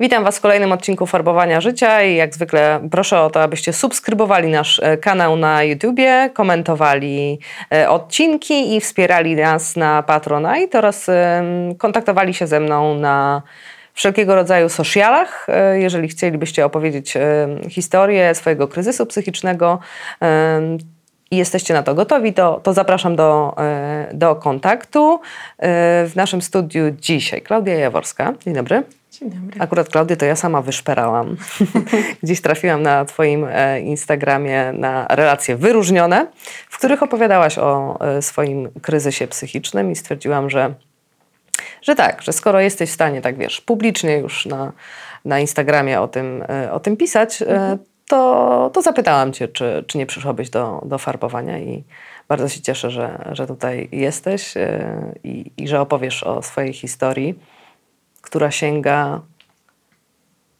Witam Was w kolejnym odcinku Farbowania Życia i jak zwykle proszę o to, abyście subskrybowali nasz e, kanał na YouTubie, komentowali e, odcinki i wspierali nas na Patronite oraz kontaktowali się ze mną na wszelkiego rodzaju socialach. E, jeżeli chcielibyście opowiedzieć historię swojego kryzysu psychicznego i jesteście na to gotowi, to, to zapraszam do, do kontaktu. W naszym studiu dzisiaj Klaudia Jaworska. Dzień dobry. Dzień dobry. Akurat Klaudię to ja sama wyszperałam. Gdzieś trafiłam na Twoim e, Instagramie na relacje wyróżnione, w których opowiadałaś o e, swoim kryzysie psychicznym i stwierdziłam, że, że tak, że skoro jesteś w stanie, tak wiesz, publicznie już na, na Instagramie o tym, e, o tym pisać, e, to, to zapytałam Cię, czy, czy nie przyszłabyś do, do farbowania i bardzo się cieszę, że, że tutaj jesteś i, i że opowiesz o swojej historii która sięga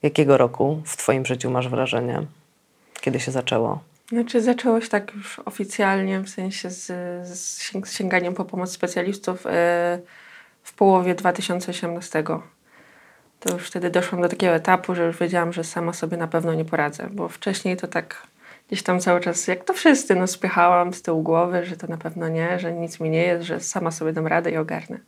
jakiego roku w Twoim życiu masz wrażenie? Kiedy się zaczęło? Znaczy zaczęło się tak już oficjalnie, w sensie z, z sięg- z sięganiem po pomoc specjalistów e, w połowie 2018. To już wtedy doszłam do takiego etapu, że już wiedziałam, że sama sobie na pewno nie poradzę, bo wcześniej to tak gdzieś tam cały czas, jak to wszyscy, no spychałam z tyłu głowy, że to na pewno nie, że nic mi nie jest, że sama sobie dam radę i ogarnę.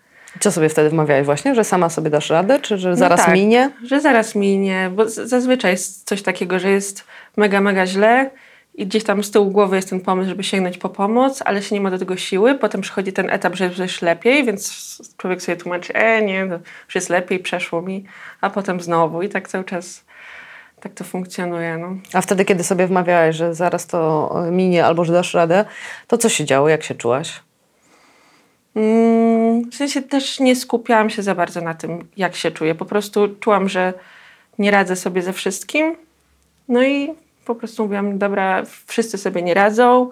Co sobie wtedy wmawiałeś właśnie, że sama sobie dasz radę, czy że zaraz tak. minie? Że zaraz minie, bo zazwyczaj jest coś takiego, że jest mega, mega źle i gdzieś tam z tyłu głowy jest ten pomysł, żeby sięgnąć po pomoc, ale się nie ma do tego siły. Potem przychodzi ten etap, że już lepiej, więc człowiek sobie tłumaczy, e nie, no, już jest lepiej, przeszło mi, a potem znowu i tak cały czas tak to funkcjonuje. No. A wtedy, kiedy sobie wmawiałeś, że zaraz to minie albo że dasz radę, to co się działo? Jak się czułaś? Mm, W sensie też nie skupiałam się za bardzo na tym, jak się czuję. Po prostu czułam, że nie radzę sobie ze wszystkim. No i po prostu mówiłam, dobra, wszyscy sobie nie radzą,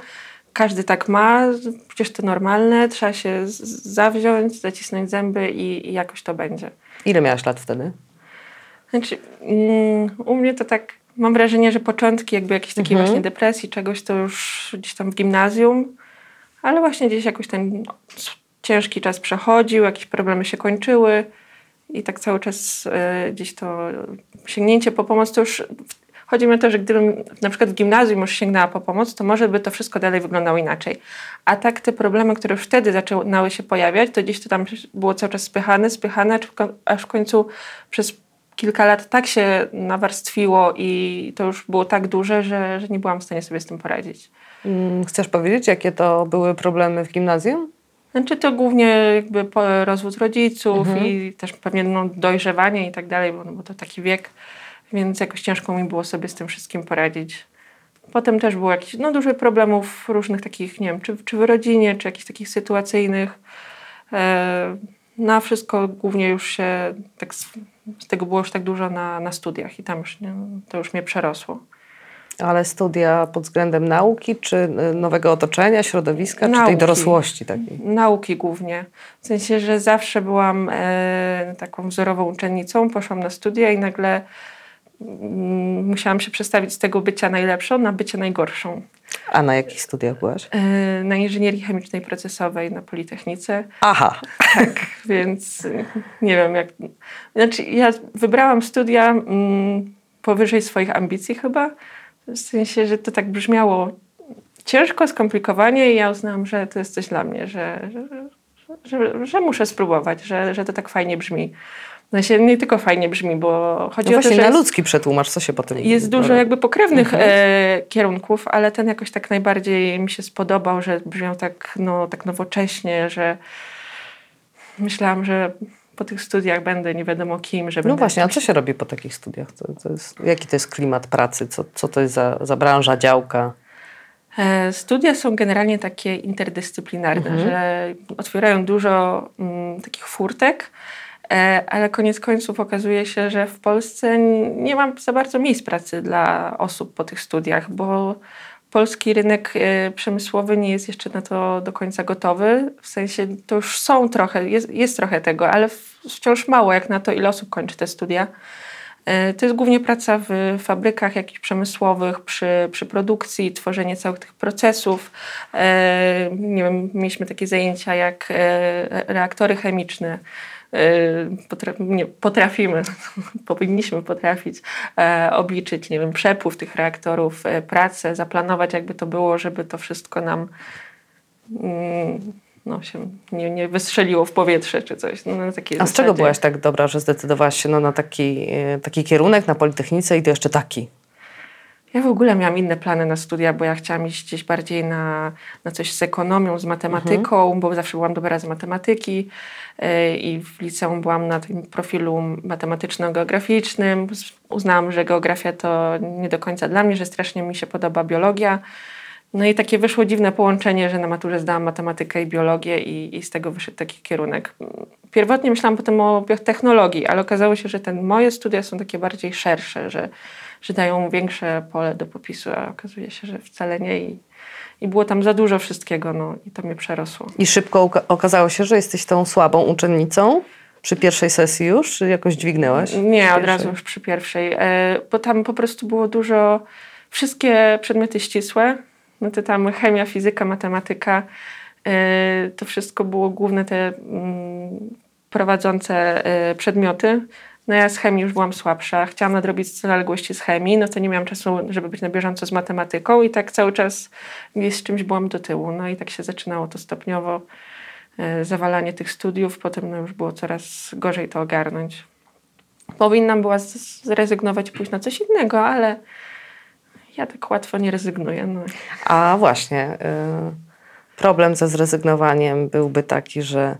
każdy tak ma, przecież to normalne, trzeba się zawziąć, zacisnąć zęby i, i jakoś to będzie. Ile miałaś lat wtedy? Znaczy, mm, u mnie to tak, mam wrażenie, że początki jakby jakiejś takiej Mhm. właśnie depresji, czegoś to już gdzieś tam w gimnazjum, ale właśnie gdzieś jakoś ten ciężki czas przechodził, jakieś problemy się kończyły i tak cały czas e, gdzieś to sięgnięcie po pomoc to już... Chodzi mi o to, że gdybym na przykład w gimnazjum już sięgnęła po pomoc, to może by to wszystko dalej wyglądało inaczej. A tak te problemy, które wtedy zaczynały się pojawiać, to gdzieś to tam było cały czas spychane, spychane, aż w ko- aż w końcu przez kilka lat tak się nawarstwiło i to już było tak duże, że, że nie byłam w stanie sobie z tym poradzić. Mm, Chcesz powiedzieć, jakie to były problemy w gimnazjum? Znaczy to głównie jakby rozwód rodziców i też pewnie no, dojrzewanie i tak dalej, bo, no, bo to taki wiek, więc jakoś ciężko mi było sobie z tym wszystkim poradzić. Potem też było jakieś no, dużo problemów różnych takich, nie wiem, czy, czy w rodzinie, czy jakichś takich sytuacyjnych. E, na wszystko głównie już się, tak z, z tego było już tak dużo na, na studiach i tam już nie, to już mnie przerosło. Ale studia pod względem nauki, czy y, nowego otoczenia, środowiska, czy tej Nauki. dorosłości takiej? Nauki głównie. W sensie, że zawsze byłam e, taką wzorową uczennicą, poszłam na studia i nagle mm, musiałam się przestawić z tego bycia najlepszą na bycie najgorszą. A na jakich studiach byłaś? E, na inżynierii chemicznej procesowej na Politechnice, Aha, więc e, nie wiem jak... Znaczy ja wybrałam studia mm, powyżej swoich ambicji chyba, w sensie, że to tak brzmiało ciężko, skomplikowanie i ja uznałam, że to jest coś dla mnie, że, że, że, muszę spróbować, że, że to tak fajnie brzmi. Sensie nie tylko fajnie brzmi, bo chodzi no o to, właśnie że na ludzki przetłumacz, co się po tym... jest dużo jakby pokrewnych Mhm. e, kierunków, ale ten jakoś tak najbardziej mi się spodobał, że brzmiał tak, no, tak nowocześnie, że myślałam, że po tych studiach będę nie wiadomo kim, że No właśnie, a co się robi po takich studiach? To, to jest, jaki to jest klimat pracy? Co, co to jest za, za branża, działka? E, Studia są generalnie takie interdyscyplinarne, że otwierają dużo mm, takich furtek, e, ale koniec końców okazuje się, że w Polsce nie ma za bardzo miejsc pracy dla osób po tych studiach, bo polski rynek y, przemysłowy nie jest jeszcze na to do końca gotowy. W sensie to już są trochę, jest, jest trochę tego, ale wciąż mało jak na to, ile osób kończy te studia. Y, To jest głównie praca w fabrykach jakichś przemysłowych, przy, przy produkcji, tworzenie całych tych procesów. E, Nie wiem, mieliśmy takie zajęcia jak reaktory chemiczne. E, potra- nie, potrafimy, powinniśmy potrafić e, obliczyć, nie wiem, przepływ tych reaktorów, e, pracę, zaplanować jakby to było, żeby to wszystko nam mm, no, się nie, nie wystrzeliło w powietrze czy coś. No, A z czego byłaś tak dobra, że zdecydowałaś się no, na taki, e, taki kierunek na Politechnice i to jeszcze taki? Ja w ogóle miałam inne plany na studia, bo ja chciałam iść gdzieś bardziej na, na coś z ekonomią, z matematyką, bo zawsze byłam dobra z matematyki yy, i w liceum byłam na tym profilu matematyczno-geograficznym. Uznałam, że geografia to nie do końca dla mnie, że strasznie mi się podoba biologia. No i takie wyszło dziwne połączenie, że na maturze zdałam matematykę i biologię i, i z tego wyszedł taki kierunek. Pierwotnie myślałam potem o biotechnologii, ale okazało się, że te moje studia są takie bardziej szersze, że, że dają większe pole do popisu, a okazuje się, że wcale nie i, i było tam za dużo wszystkiego, no i to mnie przerosło. I szybko okazało się, że jesteś tą słabą uczennicą? Przy pierwszej sesji już? Czy jakoś dźwignęłaś? Nie, od razu już przy pierwszej, e, bo tam po prostu było dużo, wszystkie przedmioty ścisłe, no to tam chemia, fizyka, matematyka, e, to wszystko było główne te mm, prowadzące e, przedmioty. No ja z chemii już byłam słabsza, chciałam nadrobić zaległości z chemii, no to nie miałam czasu, żeby być na bieżąco z matematyką i tak cały czas z czymś byłam do tyłu. No i tak się zaczynało to stopniowo, e, zawalanie tych studiów, potem no już było coraz gorzej to ogarnąć. Powinnam była zrezygnować i pójść na coś innego, ale ja tak łatwo nie rezygnuję. No. A właśnie, y, problem ze zrezygnowaniem byłby taki, że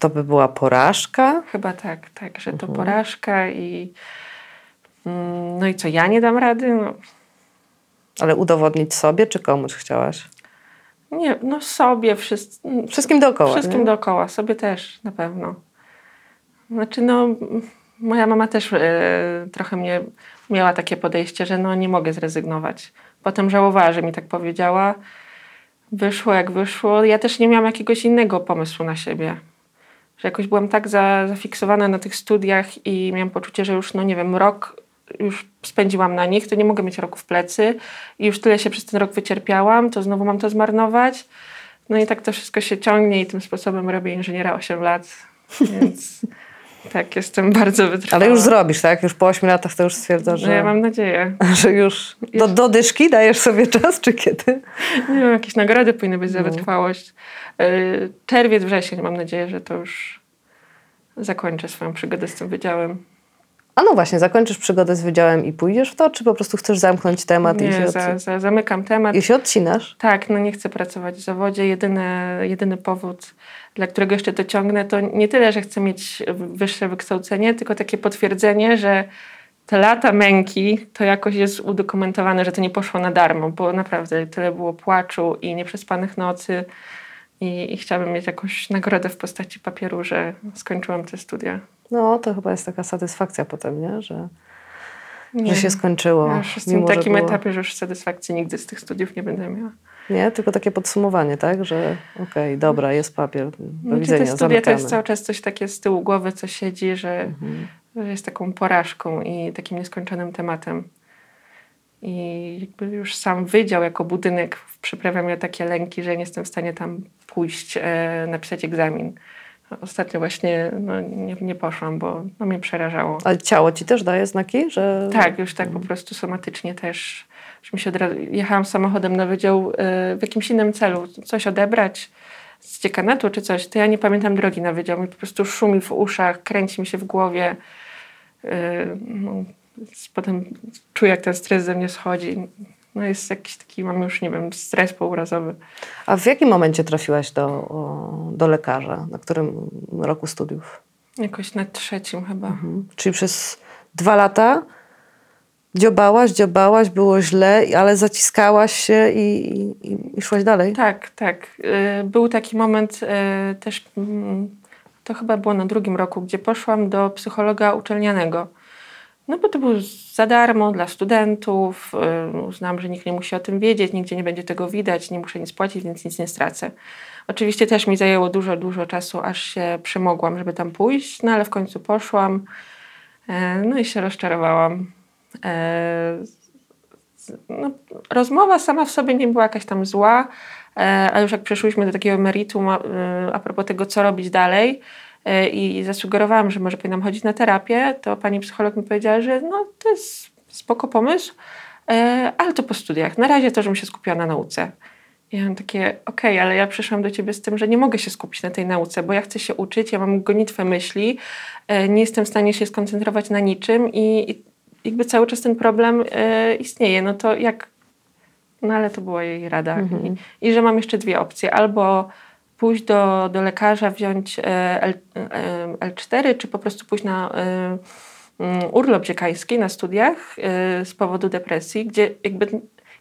to by była porażka. Chyba tak, tak, że to porażka i mm, no i co, ja nie dam rady? No, Ale udowodnić sobie, czy komuś chciałaś? nie, no sobie, wszyscy, Wszystkim dookoła. wszystkim nie? dookoła, sobie też na pewno. Znaczy no, moja mama też e, trochę mnie miała takie podejście, że no nie mogę zrezygnować. Potem żałowała, że mi tak powiedziała. Wyszło jak wyszło. Ja też nie miałam jakiegoś innego pomysłu na siebie. Że jakoś byłam tak za, zafiksowana na tych studiach i miałam poczucie, że już, no nie wiem, rok już spędziłam na nich, to nie mogę mieć roku w plecy i już tyle się przez ten rok wycierpiałam, to znowu mam to zmarnować. No i tak to wszystko się ciągnie i tym sposobem robię inżyniera 8 lat, więc tak, jestem bardzo wytrwała. Ale już zrobisz, tak? Już po 8 latach to już stwierdzasz, No że, ja mam nadzieję. że już do, do dyszki dajesz sobie czas, czy kiedy? Nie wiem, jakieś nagrody powinny być za No. wytrwałość. Yy, Czerwiec, wrzesień, mam nadzieję, że to już zakończę swoją przygodę z tym wydziałem. A no właśnie, zakończysz przygodę z wydziałem i pójdziesz w to, czy po prostu chcesz zamknąć temat i, się Nie, za, za, zamykam temat. i się odcinasz? Tak, no nie chcę pracować w zawodzie. Jedyny, jedyny powód, dla którego jeszcze to ciągnę, to nie tyle, że chcę mieć wyższe wykształcenie, tylko takie potwierdzenie, że te lata męki to jakoś jest udokumentowane, że to nie poszło na darmo, bo naprawdę tyle było płaczu i nieprzespanych nocy i, i chciałabym mieć jakąś nagrodę w postaci papieru, że skończyłam te studia. No, to chyba jest taka satysfakcja potem, nie? Że, Nie. że się skończyło. Ja już jestem mimo, w takim było- etapie, że już satysfakcji nigdy z tych studiów nie będę miała. Nie, tylko takie podsumowanie, tak? Że okej, dobra, jest papier, do Znaczy, widzenia, te studia to jest cały czas coś takie z tyłu głowy, co siedzi, że, że jest taką porażką i takim nieskończonym tematem. I jakby już sam wydział jako budynek przyprawia mnie takie lęki, że nie jestem w stanie tam pójść, e, napisać egzamin. Ostatnio właśnie no, nie, nie poszłam, bo no, mnie przerażało. Ale ciało ci też daje znaki, że... Tak, już tak po prostu somatycznie też. Mi się od razu, jechałam samochodem na wydział e, w jakimś innym celu, coś odebrać z dziekanatu czy coś, to ja nie pamiętam drogi na wydział. Mi po prostu szumi w uszach, kręci mi się w głowie. E, no, potem czuję, jak ten stres ze mnie schodzi. No jest jakiś taki, mam już, nie wiem, stres pourazowy. A w jakim momencie trafiłaś do, do lekarza? Na którym roku studiów? Jakoś na trzecim chyba. Mhm. Czyli przez dwa lata dziobałaś, dziobałaś, było źle, ale zaciskałaś się i, i, i szłaś dalej? Tak, tak. Y, Był taki moment y, też, mm, to chyba było na drugim roku, gdzie poszłam do psychologa uczelnianego. No bo to było za darmo dla studentów. y, Uznałam, że nikt nie musi o tym wiedzieć, nigdzie nie będzie tego widać, nie muszę nic płacić, więc nic nie stracę. Oczywiście też mi zajęło dużo, dużo czasu, aż się przemogłam, żeby tam pójść, no ale w końcu poszłam. No i się rozczarowałam. E, No, rozmowa sama w sobie nie była jakaś tam zła, e, ale już jak przeszłyśmy do takiego meritum a, e, propos tego, co robić dalej i zasugerowałam, że może powinnam chodzić na terapię, to pani psycholog mi powiedziała, że no to jest spoko pomysł, ale to po studiach. Na razie to, żebym się skupiła na nauce. I ja mam takie, okej, ale ja przyszłam do ciebie z tym, że nie mogę się skupić na tej nauce, bo ja chcę się uczyć, ja mam gonitwę myśli, nie jestem w stanie się skoncentrować na niczym i, i jakby cały czas ten problem e, istnieje. No to jak... No ale to była jej rada. I, I że mam jeszcze dwie opcje. Albo pójść do, do lekarza, wziąć e, L, e, L4, czy po prostu pójść na mm, urlop dziekański na studiach z powodu depresji, gdzie jakby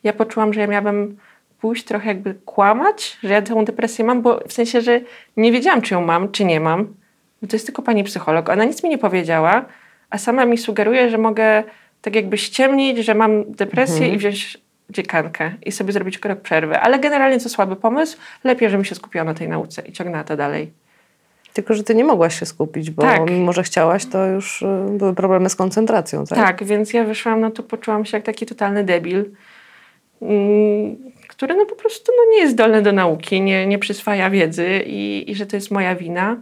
ja poczułam, że ja miałabym pójść trochę jakby kłamać, że ja tę depresję mam, bo w sensie, że nie wiedziałam, czy ją mam, czy nie mam. Bo to jest tylko pani psycholog. Ona nic mi nie powiedziała, a sama mi sugeruje, że mogę tak jakby ściemnić, że mam depresję i wziąć dziekankę i sobie zrobić krok przerwy. Ale generalnie to słaby pomysł. Lepiej, żebym się skupiła na tej nauce i ciągnęła to dalej. Tylko, że ty nie mogłaś się skupić, bo Tak. mimo, że chciałaś, to już y, były problemy z koncentracją, tak? Tak, więc ja wyszłam, no to poczułam się jak taki totalny debil, mm, który no po prostu no nie jest zdolny do nauki, nie, nie przyswaja wiedzy i, i że to jest moja wina.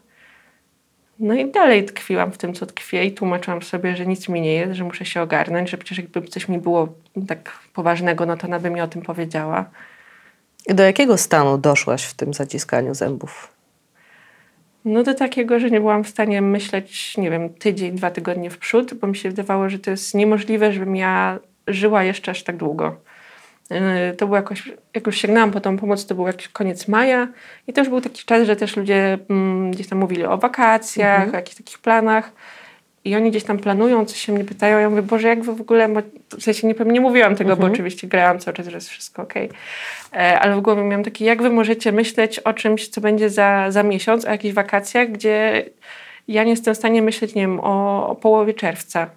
No i dalej tkwiłam w tym, co tkwię i tłumaczyłam sobie, że nic mi nie jest, że muszę się ogarnąć, że przecież jakby coś mi było tak poważnego, no to ona by mi o tym powiedziała. Do jakiego stanu doszłaś w tym zaciskaniu zębów? No do takiego, że nie byłam w stanie myśleć, nie wiem, tydzień, dwa tygodnie w przód, bo mi się wydawało, że to jest niemożliwe, żebym ja żyła jeszcze aż tak długo. Yy, To było jakoś, jak już sięgnęłam po tą pomoc, to był jakiś koniec maja i to już był taki czas, że też ludzie mm, gdzieś tam mówili o wakacjach, o jakichś takich planach i oni gdzieś tam planują, coś się mnie pytają, ja mówię, Boże, jak wy w ogóle, ma... w sensie nie, nie mówiłam tego, bo oczywiście grałam cały czas, że jest wszystko okej, E, ale w głowie miałam takie, jak wy możecie myśleć o czymś, co będzie za, za miesiąc, o jakichś wakacjach, gdzie ja nie jestem w stanie myśleć, nie wiem, o, o połowie czerwca.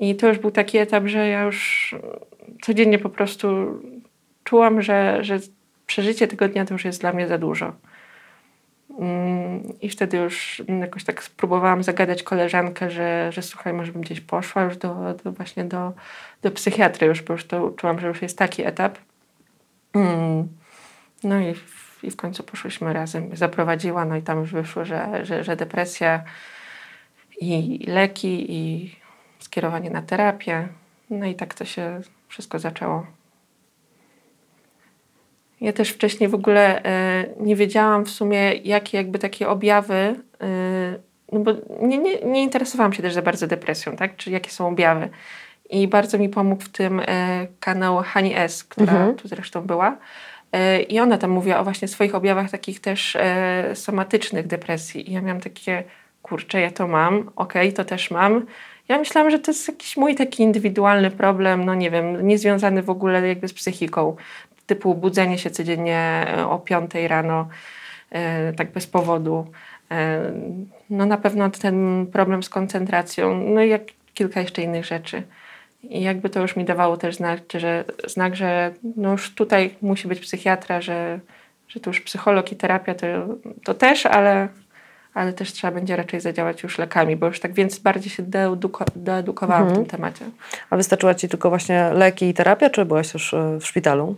I to już był taki etap, że ja już codziennie po prostu czułam, że, że przeżycie tego dnia to już jest dla mnie za dużo. Mm, I wtedy już jakoś tak spróbowałam zagadać koleżankę, że, że słuchaj, może bym gdzieś poszła już do, do właśnie do, do psychiatry już, bo już to czułam, że już jest taki etap. Mm. No i w, i w końcu poszłyśmy razem. Zaprowadziła, no i tam już wyszło, że, że, że depresja i leki i skierowanie na terapię. No i tak to się wszystko zaczęło. Ja też wcześniej w ogóle e, nie wiedziałam w sumie, jakie jakby takie objawy, e, no bo nie, nie, nie interesowałam się też za bardzo depresją, tak? Czy jakie są objawy. I bardzo mi pomógł w tym e, kanał Hani S., która Mhm. tu zresztą była. I ona tam mówiła o właśnie swoich objawach takich też somatycznych depresji. I ja miałam takie, kurczę, ja to mam, okej, to też mam. Ja myślałam, że to jest jakiś mój taki indywidualny problem, no nie wiem, niezwiązany w ogóle jakby z psychiką. Typu budzenie się codziennie e, o 5 rano, e, tak bez powodu. E, no na pewno ten problem z koncentracją, no i jak kilka jeszcze innych rzeczy. I jakby to już mi dawało też znak, że, znak, że no już tutaj musi być psychiatra, że, że to już psycholog i terapia to, to też, ale, ale też trzeba będzie raczej zadziałać już lekami, bo już tak więc bardziej się deeduko, doedukowałam w tym temacie. A wystarczyła ci tylko właśnie leki i terapia, czy byłaś już y, w szpitalu?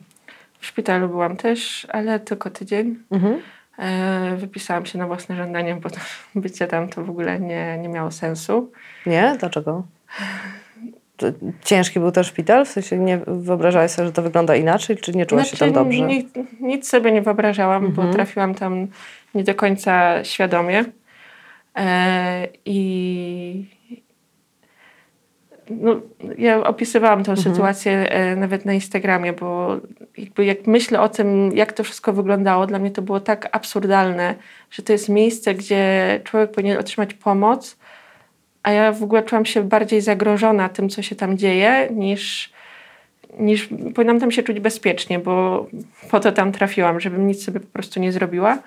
W szpitalu byłam też, ale tylko tydzień. Mhm. E, Wypisałam się na własne żądanie, bo bycie tam to w ogóle nie, nie miało sensu. Nie? Dlaczego? Ciężki był ten szpital? W sensie nie wyobrażałaś sobie, że to wygląda inaczej, czy nie czułaś się tam dobrze? Nic, nic sobie nie wyobrażałam, bo trafiłam tam nie do końca świadomie. E, I no, ja opisywałam tę sytuację e, nawet na Instagramie, bo jakby jak myślę o tym, jak to wszystko wyglądało, dla mnie to było tak absurdalne, że to jest miejsce, gdzie człowiek powinien otrzymać pomoc, a ja w ogóle czułam się bardziej zagrożona tym, co się tam dzieje, niż, niż powinnam tam się czuć bezpiecznie, bo po to tam trafiłam, żebym nic sobie po prostu nie zrobiła,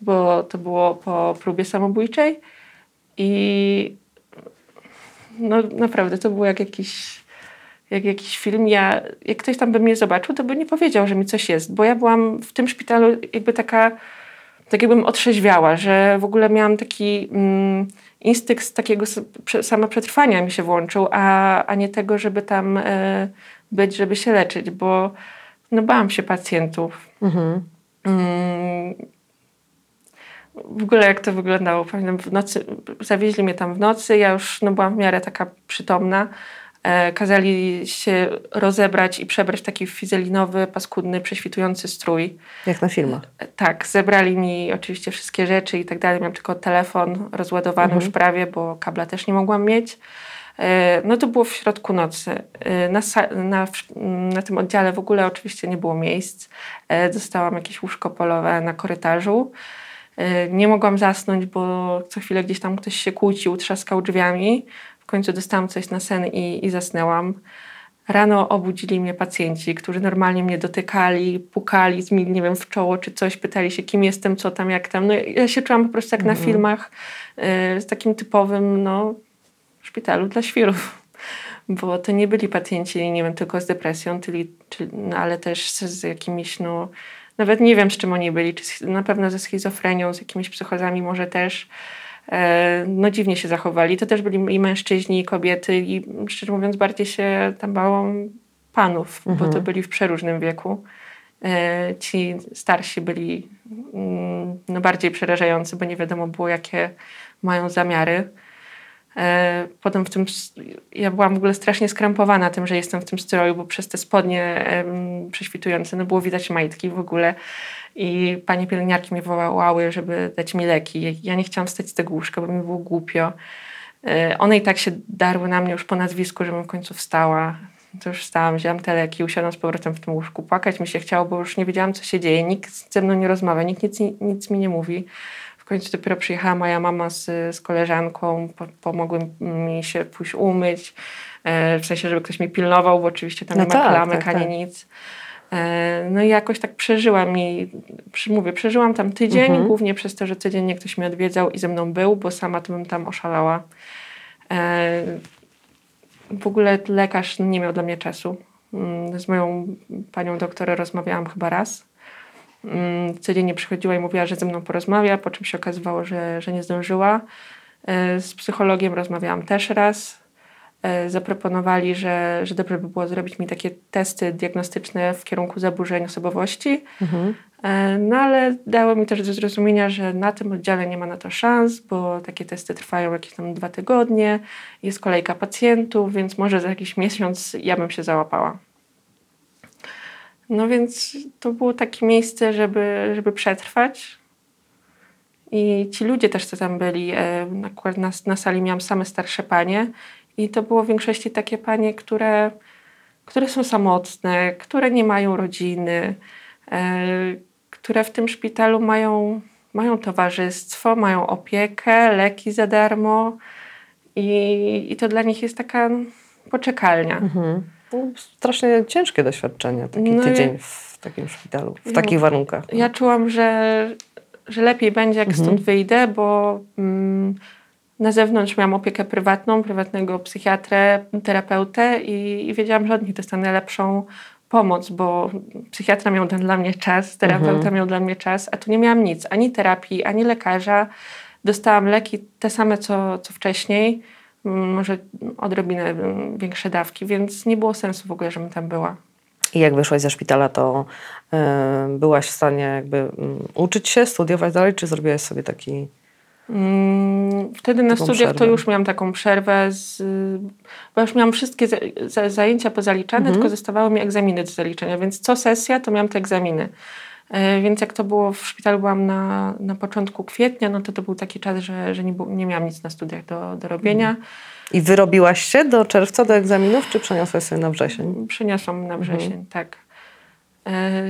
bo to było po próbie samobójczej i no naprawdę, to było jak jakiś, jak jakiś film. Ja, jak ktoś tam by mnie zobaczył, to by nie powiedział, że mi coś jest, bo ja byłam w tym szpitalu jakby taka, tak jakbym otrzeźwiała, że w ogóle miałam taki mm, instynkt takiego s- prze- samoprzetrwania mi się włączył, a, a nie tego, żeby tam e, być, żeby się leczyć, bo no bałam się pacjentów. Mhm. Mm, w ogóle jak to wyglądało, pamiętam w nocy, zawieźli mnie tam w nocy, ja już no, byłam w miarę taka przytomna. E, kazali się rozebrać i przebrać w taki fizelinowy, paskudny, prześwitujący strój. Jak na filmach. E, tak, zebrali mi oczywiście wszystkie rzeczy i tak dalej. Miałam tylko telefon rozładowany już prawie, bo kabla też nie mogłam mieć. E, No to było w środku nocy. Na, na, na tym oddziale w ogóle oczywiście nie było miejsc. Dostałam jakieś łóżko polowe na korytarzu. Nie mogłam zasnąć, bo co chwilę gdzieś tam ktoś się kłócił, trzaskał drzwiami. W końcu dostałam coś na sen i, i zasnęłam. Rano obudzili mnie pacjenci, którzy normalnie mnie dotykali, pukali mi, nie wiem, w czoło czy coś, pytali się, kim jestem, co tam, jak tam. No, ja się czułam po prostu jak na filmach y, z takim typowym, no, szpitalu dla świrów. Bo to nie byli pacjenci, nie wiem, tylko z depresją, czyli, czy, no, ale też z, z jakimiś, no, nawet nie wiem, z czym oni byli, czy z, na pewno ze schizofrenią, z jakimiś psychozami może też. E, no dziwnie się zachowali. To też byli i mężczyźni, i kobiety i szczerze mówiąc bardziej się tam bałam panów, bo to byli w przeróżnym wieku. E, Ci starsi byli mm, no, bardziej przerażający, bo nie wiadomo było, jakie mają zamiary. E, Potem w tym, ja byłam w ogóle strasznie skrępowana tym, że jestem w tym stroju, bo przez te spodnie prześwitujące no było widać majtki w ogóle. I panie pielęgniarki mnie wołały, żeby dać mi leki. Ja nie chciałam wstać z tego łóżka, bo mi było głupio. E, One i tak się darły na mnie już po nazwisku, żebym w końcu wstała. To już wstałam, wzięłam te leki, usiadłam z powrotem w tym łóżku. Płakać mi się chciało, bo już nie wiedziałam, co się dzieje. Nikt ze mną nie rozmawia, nikt nic, nic mi nie mówi. W końcu dopiero przyjechała moja mama z, z koleżanką, po, pomogły mi się pójść umyć, e, w sensie, żeby ktoś mnie pilnował, bo oczywiście tam No nie ma tak, klamek tak, ani tak. nic. E, No i jakoś tak przeżyłam i przy- mówię, przeżyłam tam tydzień, głównie przez to, że codziennie ktoś mnie odwiedzał i ze mną był, bo sama to bym tam oszalała. E, W ogóle lekarz nie miał dla mnie czasu. Mm, Z moją panią doktorę rozmawiałam chyba raz. Mm, Codziennie przychodziła i mówiła, że ze mną porozmawia, po czym się okazywało, że, że nie zdążyła. E, Z psychologiem rozmawiałam też raz. E, Zaproponowali, że, że dobrze by było zrobić mi takie testy diagnostyczne w kierunku zaburzeń osobowości. E, No ale dało mi też do zrozumienia, że na tym oddziale nie ma na to szans, bo takie testy trwają jakieś tam dwa tygodnie, jest kolejka pacjentów, więc może za jakiś miesiąc ja bym się załapała. No więc to było takie miejsce, żeby, żeby przetrwać. I ci ludzie też, co tam byli, e, akurat na, na sali miałam same starsze panie i to było w większości takie panie, które, które są samotne, które nie mają rodziny, e, które w tym szpitalu mają, mają towarzystwo, mają opiekę, leki za darmo i, i to dla nich jest taka poczekalnia. No, strasznie ciężkie doświadczenie, taki No tydzień w takim szpitalu, w Ja- takich warunkach. Ja czułam, że, że lepiej będzie, jak Mhm. stąd wyjdę, bo mm, na zewnątrz miałam opiekę prywatną, prywatnego psychiatrę, terapeutę i, i wiedziałam, że od nich dostanę lepszą pomoc, bo psychiatra miał dla mnie czas, terapeuta Mhm. miał dla mnie czas, a tu nie miałam nic, ani terapii, ani lekarza. Dostałam leki te same, co, co wcześniej, mm, może odrobinę mm, większe dawki, więc nie było sensu w ogóle, żebym tam była. I jak wyszłaś ze szpitala, to e, byłaś w stanie jakby mm, uczyć się, studiować dalej, czy zrobiłaś sobie taki... Mm, Wtedy na studiach to przerwę. już miałam taką przerwę, z, bo już miałam wszystkie za, za, zajęcia pozaliczane, Mhm. tylko zostawały mi egzaminy do zaliczenia, więc co sesja to miałam te egzaminy. E, Więc jak to było w szpitalu, byłam na, na początku kwietnia, no to to był taki czas, że, że nie, nie miałam nic na studiach do, do robienia. I wyrobiłaś się do czerwca, do egzaminów, czy przeniosłaś sobie na wrzesień? Przeniosłam na Mhm. wrzesień, tak. E,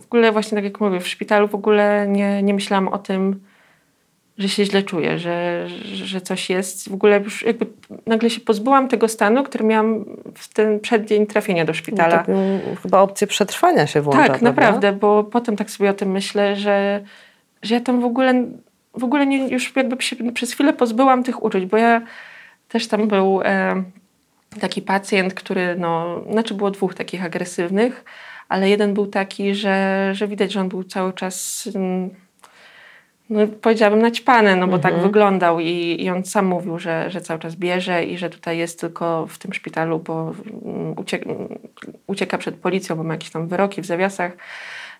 W ogóle właśnie tak jak mówię, w szpitalu w ogóle nie, nie myślałam o tym, że się źle czuję, że, że coś jest. W ogóle już jakby nagle się pozbyłam tego stanu, który miałam w ten przeddzień trafienia do szpitala. Taką chyba opcję przetrwania się włącza, tak, prawda? naprawdę, bo potem tak sobie o tym myślę, że, że ja tam w ogóle, w ogóle nie, już jakby się przez chwilę pozbyłam tych uczuć, bo ja też tam był e, taki pacjent, który, no, znaczy było dwóch takich agresywnych, ale jeden był taki, że, że widać, że on był cały czas, mm, no, powiedziałabym, naćpany, no bo tak wyglądał i, i on sam mówił, że, że cały czas bierze i że tutaj jest tylko w tym szpitalu, bo mm, ucieka, ucieka przed policją, bo ma jakieś tam wyroki w zawiasach.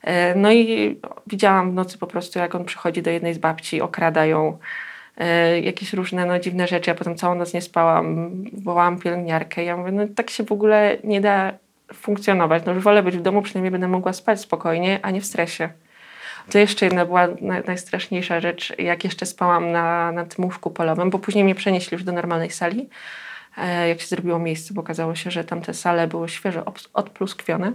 E, No i widziałam w nocy po prostu, jak on przychodzi do jednej z babci, okrada ją, e, jakieś różne no, dziwne rzeczy. Ja potem całą noc nie spałam, wołałam pielęgniarkę. Ja mówię, no tak się w ogóle nie da funkcjonować. No już wolę być w domu, przynajmniej będę mogła spać spokojnie, a nie w stresie. To jeszcze jedna była naj, najstraszniejsza rzecz, jak jeszcze spałam na, na tym łóżku polowym, bo później mnie przenieśli już do normalnej sali. E, jak się zrobiło miejsce, bo okazało się, że tamte sale były świeżo odpluskwione.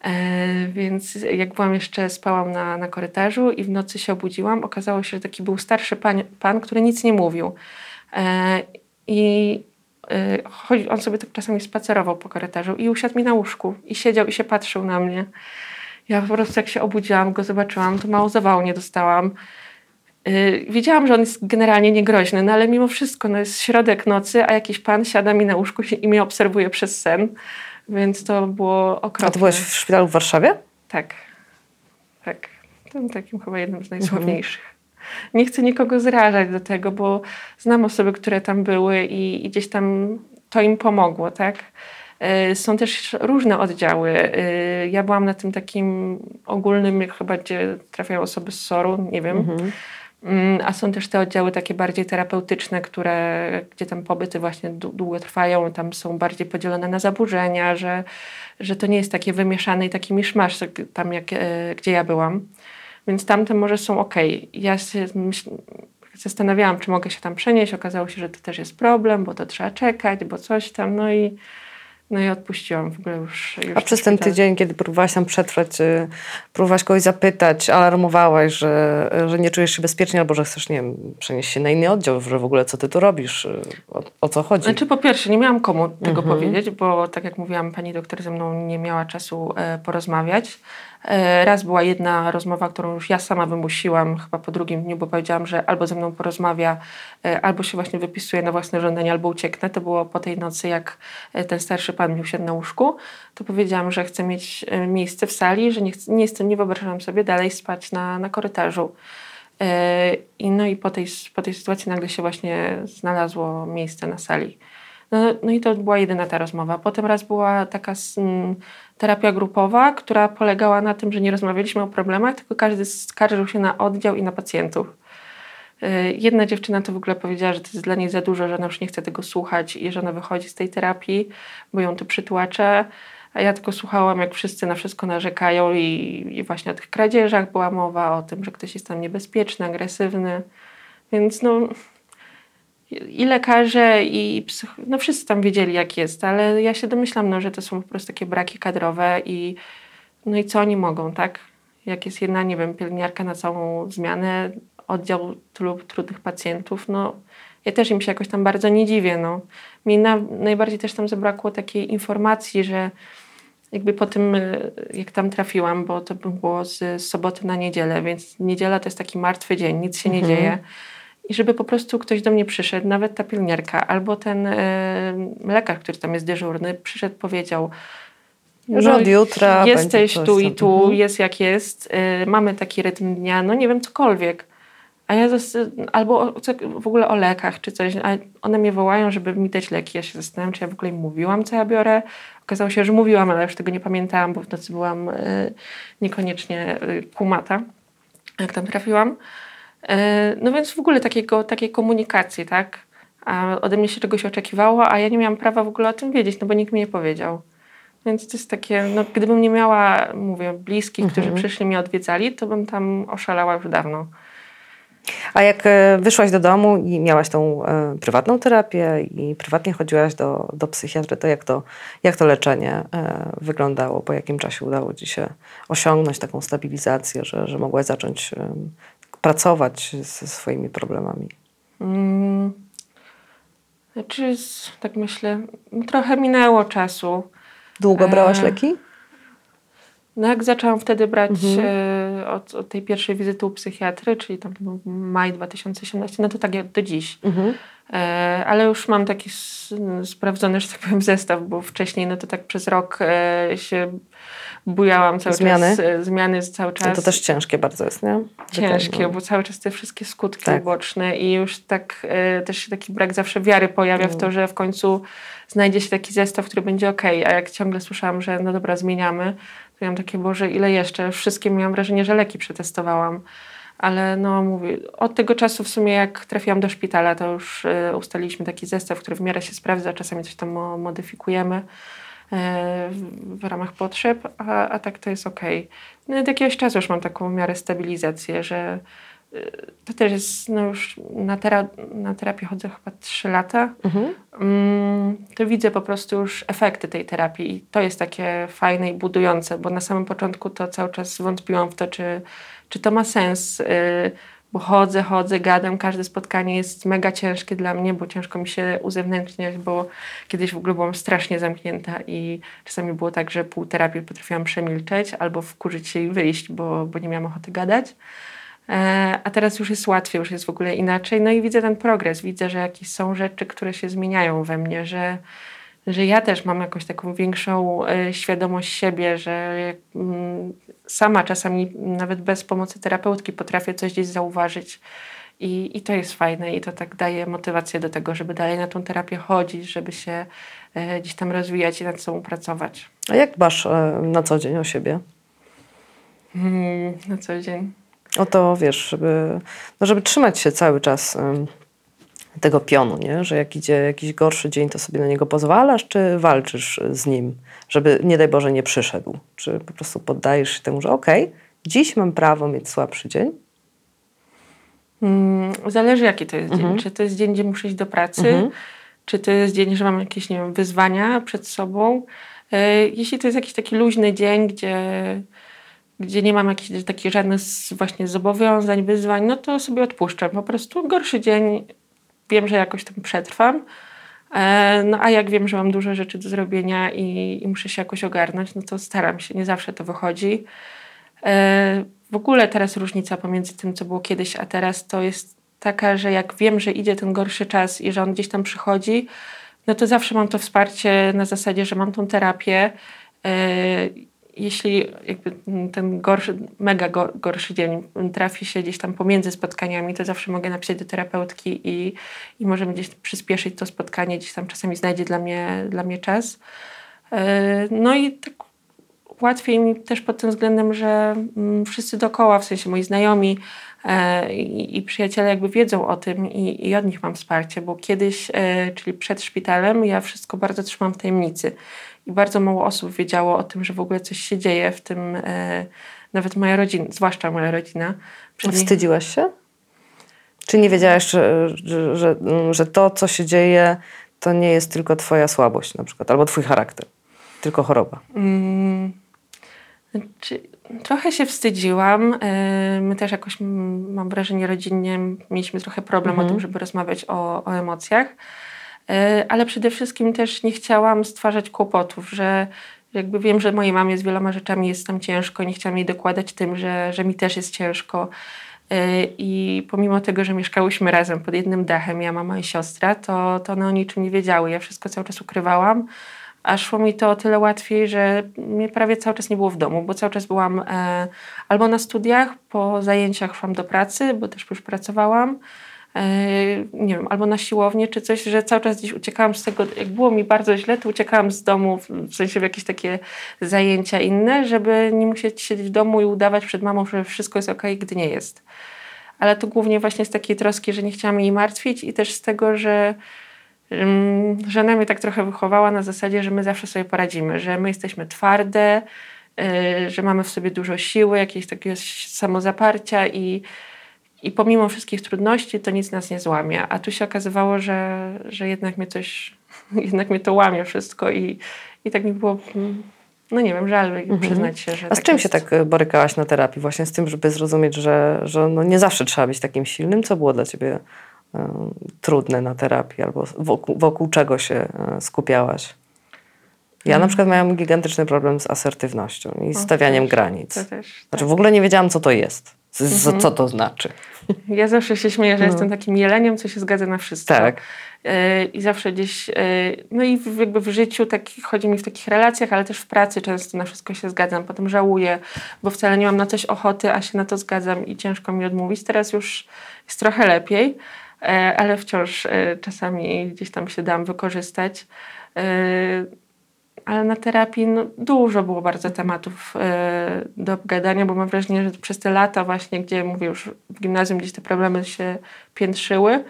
E, więc jak byłam jeszcze, spałam na, na korytarzu i w nocy się obudziłam, okazało się, że taki był starszy pan, pan który nic nie mówił. E, I on sobie tak czasami spacerował po korytarzu i usiadł mi na łóżku i siedział i się patrzył na mnie. Ja po prostu jak się obudziłam, go zobaczyłam, to mało zawału nie dostałam. Yy, Wiedziałam, że on jest generalnie niegroźny, no ale mimo wszystko, no jest środek nocy, a jakiś pan siada mi na łóżku i mnie obserwuje przez sen, więc to było okropne. A ty byłeś w szpitalu w Warszawie? Tak, tak. Tym takim chyba jednym z najsławniejszych. Nie chcę nikogo zrażać do tego, bo znam osoby, które tam były i, i gdzieś tam to im pomogło, tak? Y, Są też różne oddziały. Y, Ja byłam na tym takim ogólnym, jak chyba gdzie trafiają osoby z SOR-u, nie wiem. Mm, A są też te oddziały takie bardziej terapeutyczne, które, gdzie tam pobyty właśnie dłu- długo trwają, tam są bardziej podzielone na zaburzenia, że, że to nie jest takie wymieszane i taki miszmasz tam, jak, e, gdzie ja byłam. Więc tamte może są ok. Ja się myśl, zastanawiałam, czy mogę się tam przenieść. Okazało się, że to też jest problem, bo to trzeba czekać, bo coś tam. No i, no i odpuściłam w ogóle już. już A przez ten tydzień, kiedy próbowałaś tam przetrwać, y, próbowałaś kogoś zapytać, alarmowałaś, że, że nie czujesz się bezpiecznie albo że chcesz, nie wiem, przenieść się na inny oddział, że w ogóle co ty tu robisz, y, o, o co chodzi? Znaczy po pierwsze, nie miałam komu tego Mhm. powiedzieć, bo tak jak mówiłam, pani doktor ze mną nie miała czasu e, porozmawiać. E, raz była jedna rozmowa, którą już ja sama wymusiłam, chyba po drugim dniu, bo powiedziałam, że albo ze mną porozmawia, e, albo się właśnie wypisuje na własne żądanie, albo ucieknę. To było po tej nocy, jak e, ten starszy pan mi usiadł na łóżku, to powiedziałam, że chcę mieć miejsce w sali, że nie, chcę, nie jestem, nie wyobrażam sobie dalej spać na, na korytarzu. I no i po tej, po tej sytuacji nagle się właśnie znalazło miejsce na sali. No, no i to była jedyna ta rozmowa. Potem raz była taka s- m, terapia grupowa, która polegała na tym, że nie rozmawialiśmy o problemach, tylko każdy skarżył się na oddział i na pacjentów. Y, Jedna dziewczyna to w ogóle powiedziała, że to jest dla niej za dużo, że ona już nie chce tego słuchać i że ona wychodzi z tej terapii, bo ją to przytłacze. A ja tylko słuchałam, jak wszyscy na wszystko narzekają i, i właśnie o tych kradzieżach była mowa, o tym, że ktoś jest tam niebezpieczny, agresywny. Więc no, i lekarze, i psych... no wszyscy tam wiedzieli, jak jest, ale ja się domyślam, no, że to są po prostu takie braki kadrowe i no i co oni mogą, tak? Jak jest jedna, nie wiem, pielęgniarka na całą zmianę, oddział tylu trudnych pacjentów, no ja też im się jakoś tam bardzo nie dziwię, no. Mi na, najbardziej też tam zabrakło takiej informacji, że jakby po tym, jak tam trafiłam, bo to było z, z soboty na niedzielę, więc niedziela to jest taki martwy dzień, nic się nie dzieje. I żeby po prostu ktoś do mnie przyszedł, nawet ta pielęgniarka, albo ten y, lekarz, który tam jest dyżurny, przyszedł, powiedział, Że od jutra No jesteś tu i tu, Mhm. jest jak jest, y, mamy taki rytm dnia, no nie wiem, cokolwiek. A ja zas- albo o, w ogóle o lekach czy coś, a one mnie wołają, żeby mi dać leki. Ja się zastanawiam, czy ja w ogóle im mówiłam, co ja biorę. Okazało się, że mówiłam, ale już tego nie pamiętałam, bo w nocy byłam y, niekoniecznie y, kumata, jak tam trafiłam. E, No więc w ogóle takiego, takiej komunikacji, tak? A ode mnie się czegoś oczekiwało, a ja nie miałam prawa w ogóle o tym wiedzieć, no bo nikt mi nie powiedział. Więc to jest takie, no gdybym nie miała, mówię, bliskich, którzy przyszli mnie odwiedzali, to bym tam oszalała już dawno. A jak e, wyszłaś do domu i miałaś tą e, prywatną terapię i prywatnie chodziłaś do, do psychiatry, to jak, to jak to leczenie wyglądało? Po jakim czasie udało ci się osiągnąć taką stabilizację, że, że mogłaś zacząć pracować ze swoimi problemami? Mm. Znaczy, tak myślę, trochę minęło czasu. Długo brałaś E, leki? No jak zaczęłam wtedy brać Mhm. e, od, od tej pierwszej wizyty u psychiatry, czyli tam był maj 2018, no to tak jak do dziś. Mhm. E, ale już mam taki s- sprawdzony, że tak powiem, zestaw, bo wcześniej no to tak przez rok e, się bujałam cały Zmiany? czas. e, Zmiany cały No czas. to też ciężkie bardzo jest, nie? ciężkie, Taka, bo cały czas te wszystkie skutki Tak. uboczne i już tak e, też się taki brak zawsze wiary pojawia w to, że w końcu znajdzie się taki zestaw, który będzie ok. A jak ciągle słyszałam, że no dobra, zmieniamy, to miałam takie, Boże, ile jeszcze? Wszystkie miałam wrażenie, że leki przetestowałam. Ale no mówię, od tego czasu w sumie jak trafiłam do szpitala, to już e, ustaliliśmy taki zestaw, który w miarę się sprawdza, czasami coś tam mo- modyfikujemy w, w ramach potrzeb, a, a tak to jest okej. No, od jakiegoś czasu już mam taką miarę stabilizację, że y, to też jest, no już na, tera, na terapię chodzę chyba 3 lata, Mhm. mm, to widzę po prostu już efekty tej terapii i to jest takie fajne i budujące, bo na samym początku to cały czas wątpiłam w to, czy, czy to ma sens, y, chodzę, chodzę, gadam, każde spotkanie jest mega ciężkie dla mnie, bo ciężko mi się uzewnętrzniać, bo kiedyś w ogóle byłam strasznie zamknięta i czasami było tak, że pół terapii potrafiłam przemilczeć albo wkurzyć się i wyjść, bo, bo nie miałam ochoty gadać. E, A teraz już jest łatwiej, już jest w ogóle inaczej. No i widzę ten progres, widzę, że jakieś są rzeczy, które się zmieniają we mnie, że, że ja też mam jakąś taką większą e, świadomość siebie, że mm, sama czasami nawet bez pomocy terapeutki potrafię coś gdzieś zauważyć. I, I to jest fajne i to tak daje motywację do tego, żeby dalej na tą terapię chodzić, żeby się e, gdzieś tam rozwijać i nad sobą pracować. A jak dbasz e, na co dzień o siebie? Mm, na co dzień. O to wiesz, żeby, no żeby trzymać się cały czas tego pionu, nie? że jak idzie jakiś gorszy dzień, to sobie na niego pozwalasz, czy walczysz z nim, żeby nie daj Boże nie przyszedł? Czy po prostu poddajesz się temu, że okej, dziś mam prawo mieć słabszy dzień? Mm, Zależy jaki to jest Mhm. dzień. Czy to jest dzień, gdzie muszę iść do pracy, czy to jest dzień, że mam jakieś nie wiem, wyzwania przed sobą. E, Jeśli to jest jakiś taki luźny dzień, gdzie, gdzie nie mam jakichś takich żadnych właśnie zobowiązań, wyzwań, no to sobie odpuszczam. Po prostu gorszy dzień, wiem, że jakoś tam przetrwam. E, No a jak wiem, że mam dużo rzeczy do zrobienia i, i muszę się jakoś ogarnąć, no to staram się. Nie zawsze to wychodzi. E, W ogóle teraz różnica pomiędzy tym, co było kiedyś, a teraz, to jest taka, że jak wiem, że idzie ten gorszy czas i że on gdzieś tam przychodzi, no to zawsze mam to wsparcie na zasadzie, że mam tą terapię. Jeśli ten gorszy, mega go- gorszy dzień trafi się gdzieś tam pomiędzy spotkaniami, to zawsze mogę napisać do terapeutki i, i możemy gdzieś przyspieszyć to spotkanie, gdzieś tam czasami znajdzie dla mnie, dla mnie czas. E, No i tak łatwiej mi też pod tym względem, że mm, wszyscy dookoła, w sensie moi znajomi e, i, i przyjaciele jakby wiedzą o tym i, i od nich mam wsparcie, bo kiedyś, e, czyli przed szpitalem, ja wszystko bardzo trzymam w tajemnicy i bardzo mało osób wiedziało o tym, że w ogóle coś się dzieje w tym, e, nawet moja rodzina, zwłaszcza moja rodzina. Nich- Wstydziłaś się? Czy nie wiedziałaś, że, że, że, to, co się dzieje, to nie jest tylko twoja słabość na przykład, albo twój charakter, tylko choroba? Mm, Znaczy, trochę się wstydziłam. E, My też jakoś, mam wrażenie, rodzinnie mieliśmy trochę problem o tym, żeby rozmawiać o, o emocjach. E, Ale przede wszystkim też nie chciałam stwarzać kłopotów, że jakby wiem, że mojej mamie z wieloma rzeczami jest tam ciężko, nie chciałam jej dokładać tym, że, że mi też jest ciężko. E, I pomimo tego, że mieszkałyśmy razem pod jednym dachem, ja, mama i siostra, to, to one o niczym nie wiedziały. Ja wszystko cały czas ukrywałam a szło mi to o tyle łatwiej, że mnie prawie cały czas nie było w domu, bo cały czas byłam e, albo na studiach, po zajęciach szłam do pracy, bo też już pracowałam, nie wiem, albo na siłownię czy coś, że cały czas gdzieś uciekałam z tego, jak było mi bardzo źle, to uciekałam z domu, w- sensie w jakieś takie zajęcia inne, żeby nie musieć siedzieć w domu i udawać przed mamą, że wszystko jest okej, gdy nie jest. Ale to głównie właśnie z takiej troski, że nie chciałam jej martwić i też z tego, że Ym, Żona mnie tak trochę wychowała na zasadzie, że my zawsze sobie poradzimy, że my jesteśmy twarde, yy, że mamy w sobie dużo siły, jakiegoś takiego samozaparcia i, i pomimo wszystkich trudności to nic nas nie złamie. A tu się okazywało, że, że jednak mnie coś, jednak mnie to łamie wszystko i, i tak mi było, mm, no nie wiem, żal przyznać się, że A z tak czym jest. się tak e, borykałaś na terapii? Właśnie z tym, żeby zrozumieć, że, że no nie zawsze trzeba być takim silnym. Co było dla ciebie e, trudne na terapii albo wokół, wokół czego się e, skupiałaś? Ja Mhm. na przykład miałam gigantyczny problem z asertywnością i stawianiem też, granic. Też, tak. Znaczy w ogóle nie wiedziałam, co to jest. Z, Co to znaczy. Ja zawsze się śmieję, że No. jestem takim jeleniem, co się zgadza na wszystko. Tak. E, I zawsze gdzieś, e, no i jakby w życiu tak, chodzi mi w takich relacjach, ale też w pracy często na wszystko się zgadzam. Potem żałuję, bo wcale nie mam na coś ochoty, a się na to zgadzam i ciężko mi odmówić. Teraz już jest trochę lepiej, e, ale wciąż czasami gdzieś tam się dam wykorzystać. Ale na terapii no, dużo było bardzo tematów e, do obgadania, bo mam wrażenie, że przez te lata właśnie, gdzie mówię już w gimnazjum gdzieś te problemy się piętrzyły,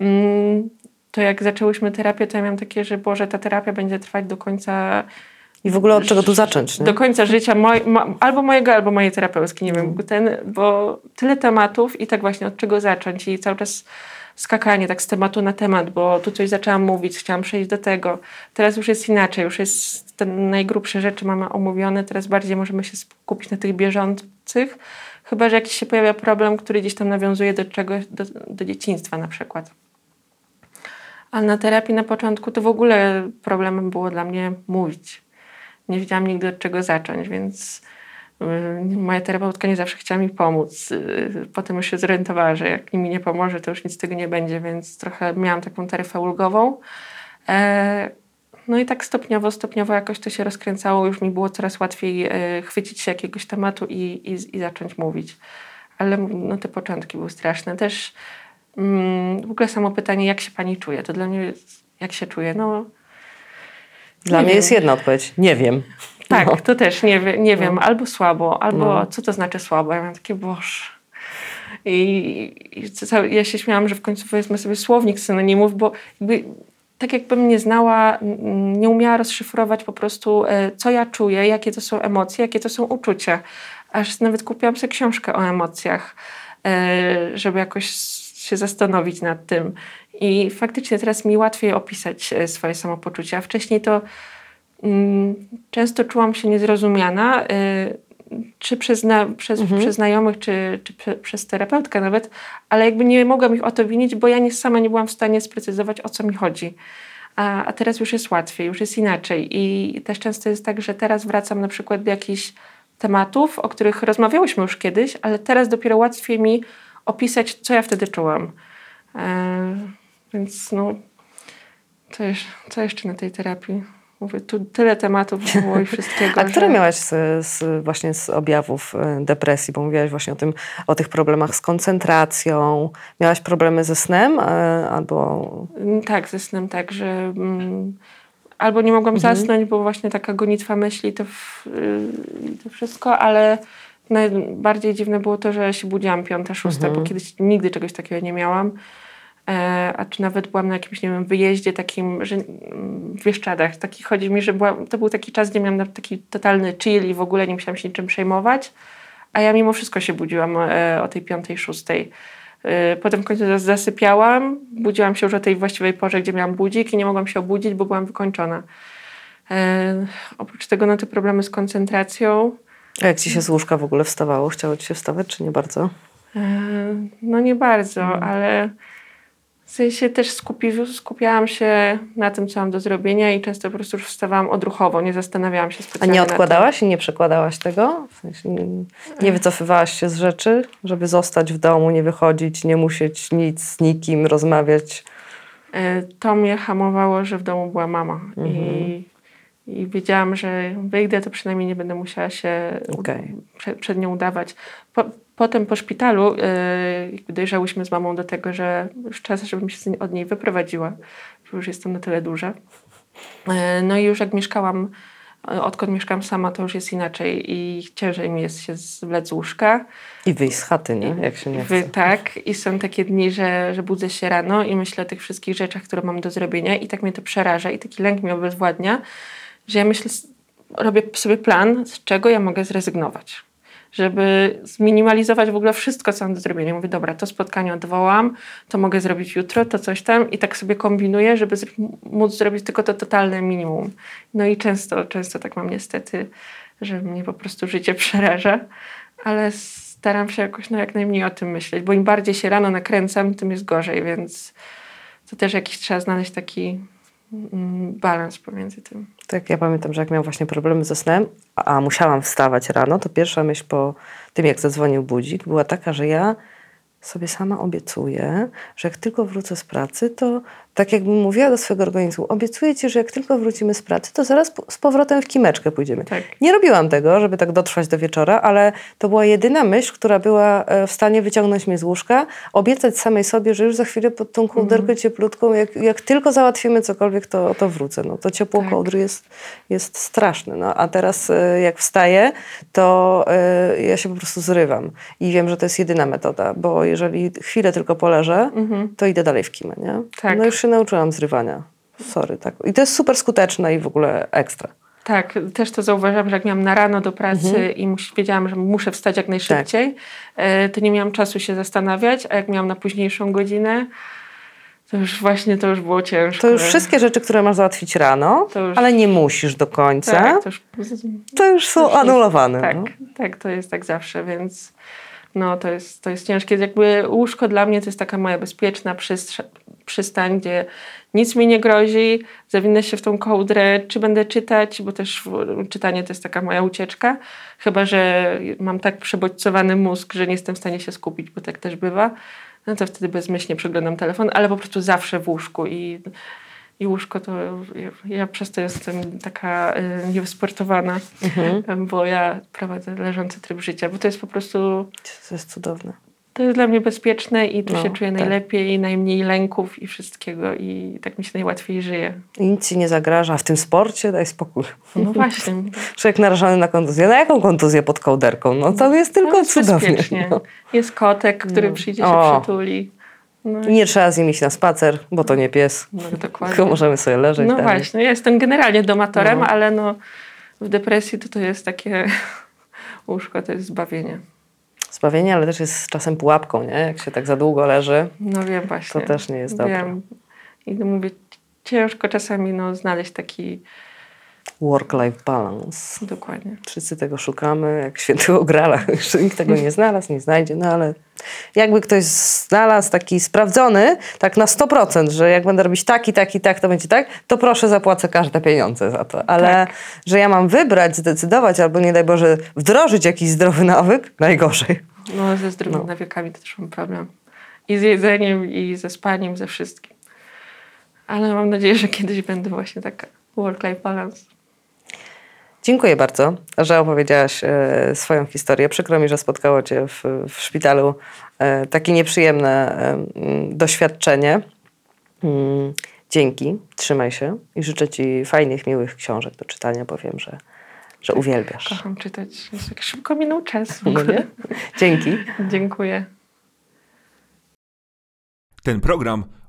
mm, to jak zaczęłyśmy terapię, to ja miałam takie, że Boże, ta terapia będzie trwać do końca, I w ogóle od czego tu zacząć? Nie? do końca życia moj, mo, albo mojego, albo mojej terapeutki, nie Mm. wiem, ten, bo tyle tematów i tak właśnie od czego zacząć i cały czas skakanie tak z tematu na temat, bo tu coś zaczęłam mówić, chciałam przejść do tego. Teraz już jest inaczej, już jest te najgrubsze rzeczy mamy omówione, teraz bardziej możemy się skupić na tych bieżących, chyba, że jakiś się pojawia problem, który gdzieś tam nawiązuje do czegoś, do, do dzieciństwa na przykład. A na terapii na początku to w ogóle problemem było dla mnie mówić. Nie wiedziałam nigdy od czego zacząć, więc moja terapeutka nie zawsze chciała mi pomóc. Y, Potem już się zorientowała, że jak mi nie pomoże, to już nic z tego nie będzie, więc trochę miałam taką taryfę ulgową. E, No i tak stopniowo, stopniowo jakoś to się rozkręcało, już mi było coraz łatwiej e, chwycić się jakiegoś tematu i, i, i zacząć mówić. Ale no, te początki były straszne. Też mm, w ogóle samo pytanie, jak się pani czuje, to dla mnie jak się czuję, no Dla nie mnie wiem. jest jedna odpowiedź. Nie wiem. Tak, No. to też nie, nie wiem, albo słabo, albo No. co to znaczy słabo. Ja mam takie, boże. I, i co- ja się śmiałam, że w końcu wezmę sobie słownik synonimów, bo jakby, tak jakbym nie znała, nie umiała rozszyfrować po prostu, e, co ja czuję, jakie to są emocje, jakie to są uczucia. Aż nawet kupiłam sobie książkę o emocjach, e, żeby jakoś się zastanowić nad tym. I faktycznie teraz mi łatwiej opisać e, swoje samopoczucie, a wcześniej to Często czułam się niezrozumiana, y, czy przez, na, przez, przez znajomych, czy, czy prze, przez terapeutkę nawet, ale jakby nie mogłam ich o to winić, bo ja nie, sama nie byłam w stanie sprecyzować, o co mi chodzi. A, a teraz już jest łatwiej, już jest inaczej. I też często jest tak, że teraz wracam na przykład do jakichś tematów, o których rozmawiałyśmy już kiedyś, ale teraz dopiero łatwiej mi opisać, co ja wtedy czułam. E, więc no, co, jeszcze, co jeszcze na tej terapii? Mówię, tu tyle tematów było i wszystkiego. A które że- miałaś z, z, właśnie z objawów e, depresji? Bo mówiłaś właśnie o tym, o tych problemach z koncentracją. Miałaś problemy ze snem e, albo... Mm, Tak, ze snem tak, że mm, albo nie mogłam zasnąć, bo właśnie taka gonitwa myśli to, w, y, to wszystko, ale najbardziej dziwne było to, że się budziłam piąta, szósta, bo kiedyś nigdy czegoś takiego nie miałam. E, a czy nawet byłam na jakimś, nie wiem, wyjeździe takim, że mm, w Bieszczadach. Taki chodzi mi, że byłam, to był taki czas, gdzie miałam taki totalny chill i w ogóle nie musiałam się niczym przejmować. A ja mimo wszystko się budziłam e, o tej piątej, szóstej. E, Potem w końcu zas- zasypiałam, budziłam się już o tej właściwej porze, gdzie miałam budzik i nie mogłam się obudzić, bo byłam wykończona. E, oprócz tego no te problemy z koncentracją. A jak ci się z łóżka w ogóle wstawało? Chciało ci się wstawać, czy nie bardzo? E, no nie bardzo, Mhm. ale w sensie też skupi, skupiałam się na tym, co mam do zrobienia i często po prostu już wstawałam odruchowo, nie zastanawiałam się A specjalnie nie nad tym. odkładałaś i nie przekładałaś tego? W sensie nie, nie wycofywałaś się z rzeczy, żeby zostać w domu, nie wychodzić, nie musieć nic z nikim rozmawiać? E, To mnie hamowało, że w domu była mama Mhm. I, i wiedziałam, że wyjdę, to przynajmniej nie będę musiała się Okej. przed, przed nią udawać. Po, potem po szpitalu jakby dojrzałyśmy z mamą do tego, że już czas, żebym się od niej wyprowadziła, że już jestem na tyle duża. E, No i już jak mieszkałam, e, odkąd mieszkam sama, to już jest inaczej i ciężej mi jest się zwlec z łóżka. I wyjść z chaty, nie? Jak się nie Wy, chce. tak, i są takie dni, że, że budzę się rano i myślę o tych wszystkich rzeczach, które mam do zrobienia i tak mnie to przeraża i taki lęk mnie obezwładnia, że ja myślę, robię sobie plan, z czego ja mogę zrezygnować. Żeby zminimalizować w ogóle wszystko, co mam do zrobienia. Mówię, dobra, to spotkanie odwołam, to mogę zrobić jutro, to coś tam i tak sobie kombinuję, żeby móc zrobić tylko to totalne minimum. No i często, często tak mam niestety, że mnie po prostu życie przeraża, ale staram się jakoś no, jak najmniej o tym myśleć, bo im bardziej się rano nakręcam, tym jest gorzej, więc to też jakiś trzeba znaleźć taki balans pomiędzy tym. Tak, ja pamiętam, że jak miałam właśnie problemy ze snem, a musiałam wstawać rano, to pierwsza myśl po tym, jak zadzwonił budzik, była taka, że ja sobie sama obiecuję, że jak tylko wrócę z pracy, to tak jakbym mówiła do swojego organizmu, obiecuję ci, że jak tylko wrócimy z pracy, to zaraz z powrotem w kimeczkę pójdziemy. Tak. Nie robiłam tego, żeby tak dotrwać do wieczora, ale to była jedyna myśl, która była e, w stanie wyciągnąć mnie z łóżka, obiecać samej sobie, że już za chwilę pod tą kołderkę cieplutką, jak, jak tylko załatwimy cokolwiek, to, to wrócę. No, to ciepło Tak. kołdry jest, jest straszne. No, a teraz e, jak wstaję, to e, ja się po prostu zrywam. I wiem, że to jest jedyna metoda, bo jeżeli chwilę tylko poleżę, to idę dalej w kimę, nie? Tak. No już się nauczyłam zrywania. Sorry, tak. I to jest super skuteczne i w ogóle ekstra. Tak, też to zauważyłam, że jak miałam na rano do pracy Mhm. i mus, wiedziałam, że muszę wstać jak najszybciej, e, to nie miałam czasu się zastanawiać, a jak miałam na późniejszą godzinę, to już właśnie to już było ciężko. To już wszystkie rzeczy, które masz załatwić rano, już- ale nie musisz do końca, Tak, to już, to już są to już jest- anulowane. Tak, no. tak, to jest tak zawsze, więc no to jest, to jest ciężkie. Jakby łóżko dla mnie to jest taka moja bezpieczna przystań, gdzie nic mi nie grozi, zawinę się w tą kołdrę, czy będę czytać, bo też czytanie to jest taka moja ucieczka, chyba, że mam tak przebodźcowany mózg, że nie jestem w stanie się skupić, bo tak też bywa, no to wtedy bezmyślnie przeglądam telefon, ale po prostu zawsze w łóżku i i łóżko to ja, przez to jestem taka y, niewysportowana, Mhm. bo ja prowadzę leżący tryb życia, bo to jest po prostu, To jest cudowne. to jest dla mnie bezpieczne i tu No, się czuję tak. najlepiej, najmniej lęków i wszystkiego i tak mi się najłatwiej żyje. I nic ci nie zagraża, w tym sporcie daj spokój. No właśnie. Człowiek narażony na kontuzję. Na jaką kontuzję pod kołderką? No to jest tylko No, jest cudownie. No. Jest kotek, który No. przyjdzie się O. przytuli. No, I nie trzeba z nim iść na spacer, bo to nie pies. no dokładnie. Tylko możemy sobie leżeć No dalej. właśnie, ja jestem generalnie domatorem, No. ale no w depresji to to jest takie łóżko, to jest zbawienie. Zbawienie, ale też jest czasem pułapką, nie? Jak się tak za długo leży. No wiem właśnie. To też nie jest dobre. Wiem. I mówię, ciężko czasami no, znaleźć taki Work-life balance. dokładnie. Wszyscy tego szukamy, jak świętego grala. Jeszcze nikt tego nie znalazł, nie znajdzie, no ale jakby ktoś znalazł taki sprawdzony, tak na 100%, że jak będę robić tak i tak i tak, to będzie tak, to proszę zapłacę każde pieniądze za to. Ale Tak. że ja mam wybrać, zdecydować albo nie daj Boże wdrożyć jakiś zdrowy nawyk, najgorzej. No ze zdrowymi No. nawykami to też mam problem. I z jedzeniem, i ze spaniem, ze wszystkim. Ale mam nadzieję, że kiedyś będę właśnie taka work-life balance. Dziękuję bardzo, że opowiedziałaś e, swoją historię. Przykro mi, że spotkało Cię w, w szpitalu e, takie nieprzyjemne e, doświadczenie. Mm, Dzięki, trzymaj się i życzę Ci fajnych, miłych książek do czytania, bo wiem, że, że uwielbiasz. Kocham czytać. Jak szybko minął czas. No nie? Dzięki. Dziękuję. Ten program